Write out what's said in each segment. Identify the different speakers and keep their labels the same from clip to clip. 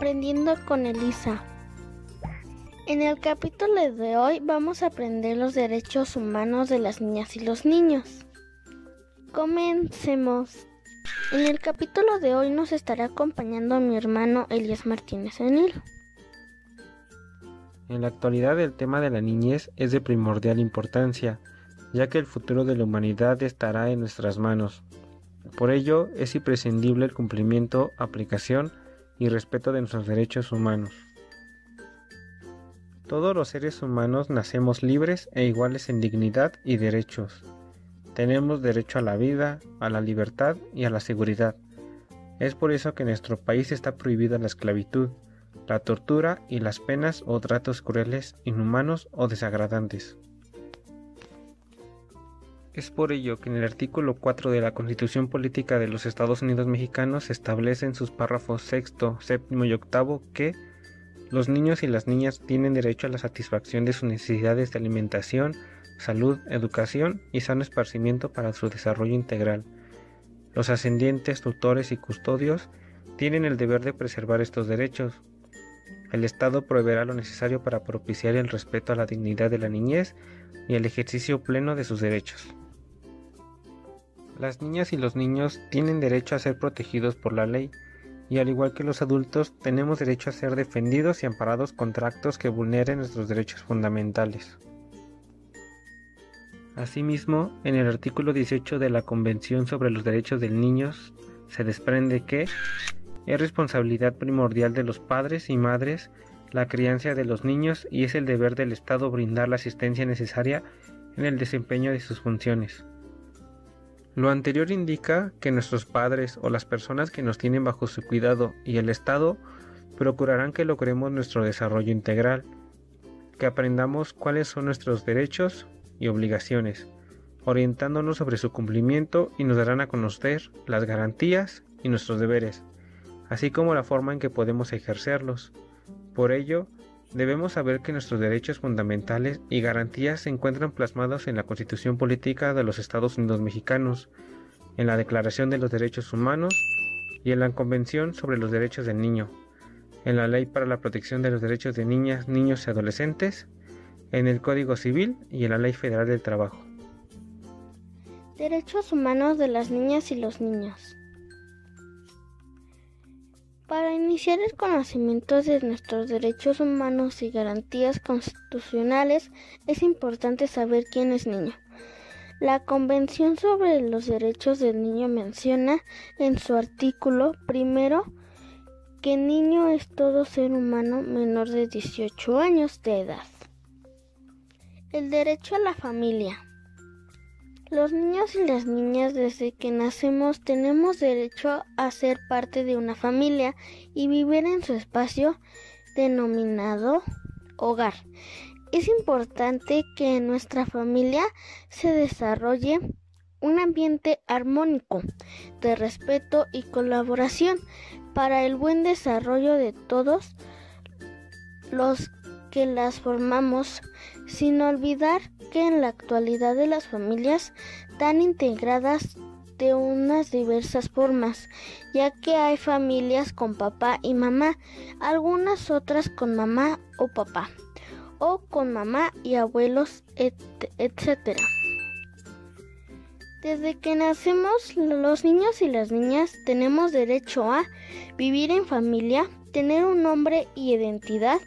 Speaker 1: Aprendiendo con Elisa. En el capítulo de hoy vamos a aprender los derechos humanos de las niñas y los niños. Comencemos. En el capítulo de hoy nos estará acompañando mi hermano Elías Martínez Enil.
Speaker 2: En la actualidad el tema de la niñez es de primordial importancia, ya que el futuro de la humanidad estará en nuestras manos. Por ello es imprescindible el cumplimiento, aplicación y respeto de nuestros derechos humanos. Todos los seres humanos nacemos libres e iguales en dignidad y derechos. Tenemos derecho a la vida, a la libertad y a la seguridad. Es por eso que en nuestro país está prohibida la esclavitud, la tortura y las penas o tratos crueles, inhumanos o desagradantes. Es por ello que en el artículo 4 de la Constitución Política de los Estados Unidos Mexicanos se establece en sus párrafos sexto, séptimo y octavo que los niños y las niñas tienen derecho a la satisfacción de sus necesidades de alimentación, salud, educación y sano esparcimiento para su desarrollo integral. Los ascendientes, tutores y custodios tienen el deber de preservar estos derechos. El Estado proveerá lo necesario para propiciar el respeto a la dignidad de la niñez y el ejercicio pleno de sus derechos. Las niñas y los niños tienen derecho a ser protegidos por la ley, y al igual que los adultos tenemos derecho a ser defendidos y amparados contra actos que vulneren nuestros derechos fundamentales. Asimismo, en el artículo 18 de la Convención sobre los Derechos del Niño se desprende que es responsabilidad primordial de los padres y madres la crianza de los niños y es el deber del Estado brindar la asistencia necesaria en el desempeño de sus funciones. Lo anterior indica que nuestros padres o las personas que nos tienen bajo su cuidado y el Estado procurarán que logremos nuestro desarrollo integral, que aprendamos cuáles son nuestros derechos y obligaciones, orientándonos sobre su cumplimiento y nos darán a conocer las garantías y nuestros deberes, así como la forma en que podemos ejercerlos. Por ello, Debemos saber que nuestros derechos fundamentales y garantías se encuentran plasmados en la Constitución Política de los Estados Unidos Mexicanos, en la Declaración de los Derechos Humanos y en la Convención sobre los Derechos del Niño, en la Ley para la Protección de los Derechos de Niñas, Niños y Adolescentes, en el Código Civil y en la Ley Federal del Trabajo.
Speaker 1: Derechos humanos de las niñas y los niños. Para iniciar el conocimiento de nuestros derechos humanos y garantías constitucionales es importante saber quién es niño. La Convención sobre los Derechos del Niño menciona en su artículo primero que niño es todo ser humano menor de 18 años de edad. El derecho a la familia. Los niños y las niñas desde que nacemos tenemos derecho a ser parte de una familia y vivir en su espacio denominado hogar. Es importante que en nuestra familia se desarrolle un ambiente armónico de respeto y colaboración para el buen desarrollo de todos los que las formamos, sin olvidar que en la actualidad de las familias están integradas de unas diversas formas, ya que hay familias con papá y mamá, algunas otras con mamá o papá, o con mamá y abuelos, etc. Desde que nacemos, los niños y las niñas tenemos derecho a vivir en familia, tener un nombre y identidad,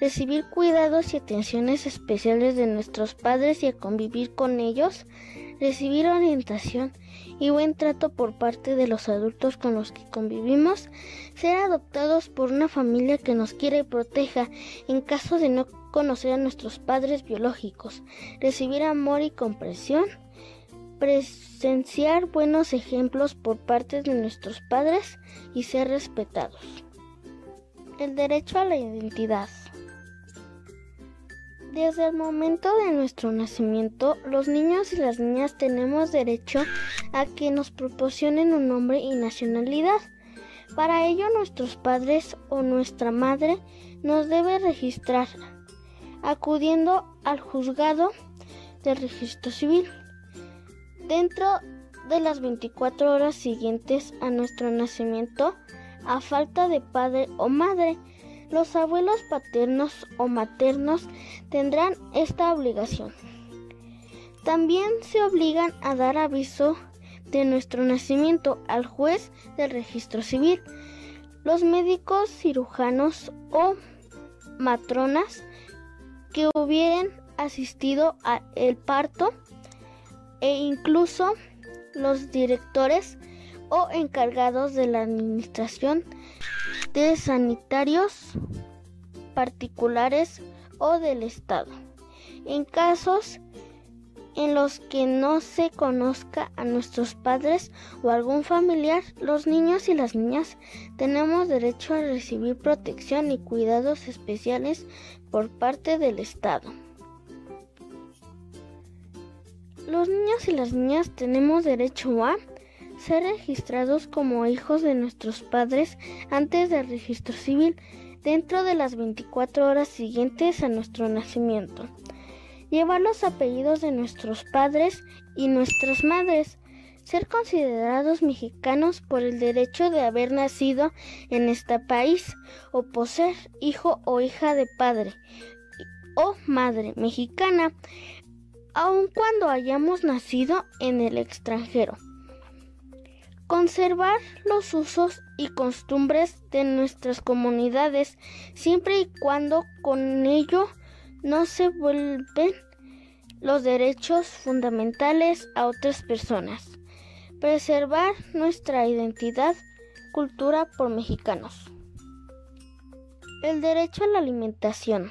Speaker 1: recibir cuidados y atenciones especiales de nuestros padres y convivir con ellos, recibir orientación y buen trato por parte de los adultos con los que convivimos, ser adoptados por una familia que nos quiere y proteja en caso de no conocer a nuestros padres biológicos, recibir amor y comprensión, presenciar buenos ejemplos por parte de nuestros padres y ser respetados. El derecho a la identidad. Desde el momento de nuestro nacimiento, los niños y las niñas tenemos derecho a que nos proporcionen un nombre y nacionalidad. Para ello, nuestros padres o nuestra madre nos debe registrar acudiendo al juzgado del registro civil. Dentro de las 24 horas siguientes a nuestro nacimiento, a falta de padre o madre. Los abuelos paternos o maternos tendrán esta obligación. También se obligan a dar aviso de nuestro nacimiento al juez del registro civil. Los médicos cirujanos o matronas que hubieran asistido al parto e incluso los directores o encargados de la administración de sanitarios particulares o del Estado. En casos en los que no se conozca a nuestros padres o algún familiar, los niños y las niñas tenemos derecho a recibir protección y cuidados especiales por parte del Estado. Los niños y las niñas tenemos derecho a ser registrados como hijos de nuestros padres antes del registro civil dentro de las 24 horas siguientes a nuestro nacimiento. Llevar los apellidos de nuestros padres y nuestras madres. Ser considerados mexicanos por el derecho de haber nacido en este país o poseer hijo o hija de padre o madre mexicana aun cuando hayamos nacido en el extranjero. Conservar los usos y costumbres de nuestras comunidades siempre y cuando con ello no se vuelven los derechos fundamentales a otras personas. Preservar nuestra identidad, cultura por mexicanos. El derecho a la alimentación.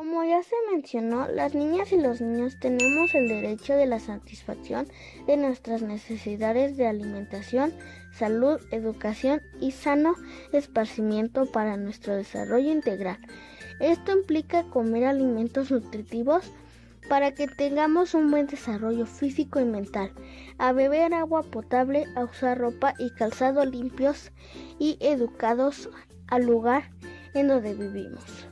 Speaker 1: Como ya se mencionó, las niñas y los niños tenemos el derecho de la satisfacción de nuestras necesidades de alimentación, salud, educación y sano esparcimiento para nuestro desarrollo integral. Esto implica comer alimentos nutritivos para que tengamos un buen desarrollo físico y mental, a beber agua potable, a usar ropa y calzado limpios y educados al lugar en donde vivimos.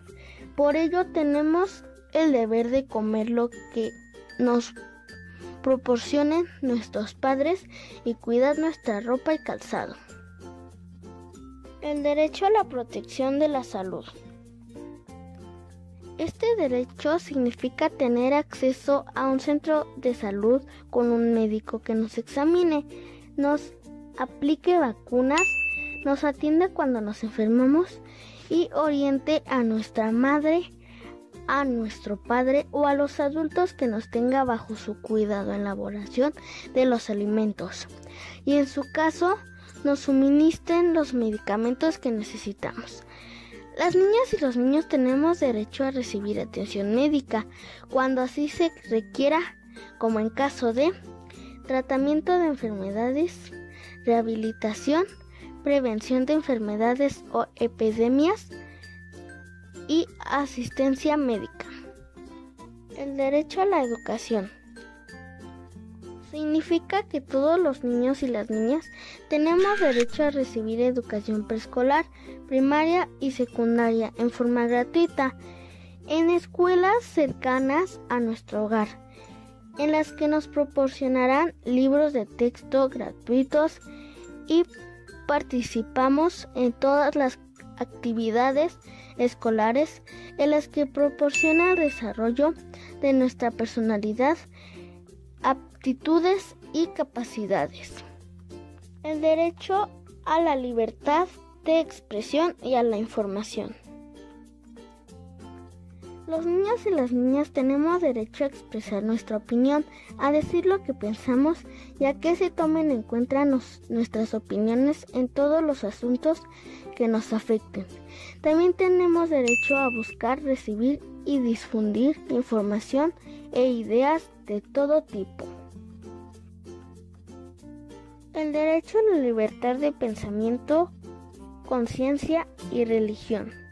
Speaker 1: Por ello tenemos el deber de comer lo que nos proporcionen nuestros padres y cuidar nuestra ropa y calzado. El derecho a la protección de la salud. Este derecho significa tener acceso a un centro de salud con un médico que nos examine, nos aplique vacunas, nos atienda cuando nos enfermamos y oriente a nuestra madre, a nuestro padre o a los adultos que nos tenga bajo su cuidado en la elaboración de los alimentos y en su caso nos suministren los medicamentos que necesitamos. Las niñas y los niños tenemos derecho a recibir atención médica cuando así se requiera, como en caso de tratamiento de enfermedades, rehabilitación, prevención de enfermedades o epidemias y asistencia médica. El derecho a la educación significa que todos los niños y las niñas tenemos derecho a recibir educación preescolar, primaria y secundaria en forma gratuita en escuelas cercanas a nuestro hogar, en las que nos proporcionarán libros de texto gratuitos y participamos en todas las actividades escolares en las que proporciona el desarrollo de nuestra personalidad, aptitudes y capacidades. El derecho a la libertad de expresión y a la información. Los niños y las niñas tenemos derecho a expresar nuestra opinión, a decir lo que pensamos y a que se tomen en cuenta nuestras opiniones en todos los asuntos que nos afecten. También tenemos derecho a buscar, recibir y difundir información e ideas de todo tipo. El derecho a la libertad de pensamiento, conciencia y religión.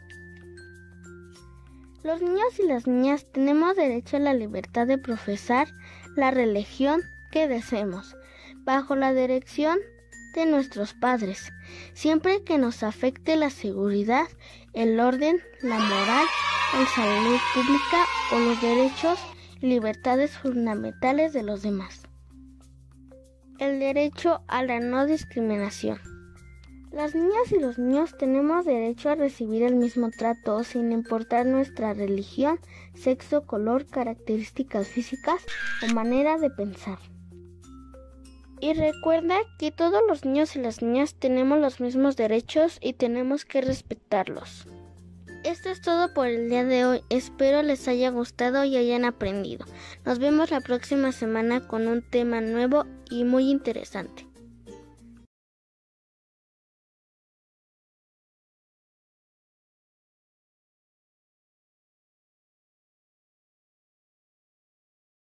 Speaker 1: Los niños y las niñas tenemos derecho a la libertad de profesar la religión que deseemos, bajo la dirección de nuestros padres, siempre que nos afecte la seguridad, el orden, la moral, la salud pública o los derechos y libertades fundamentales de los demás. El derecho a la no discriminación. Las niñas y los niños tenemos derecho a recibir el mismo trato sin importar nuestra religión, sexo, color, características físicas o manera de pensar. Y recuerda que todos los niños y las niñas tenemos los mismos derechos y tenemos que respetarlos. Esto es todo por el día de hoy. Espero les haya gustado y hayan aprendido. Nos vemos la próxima semana con un tema nuevo y muy interesante.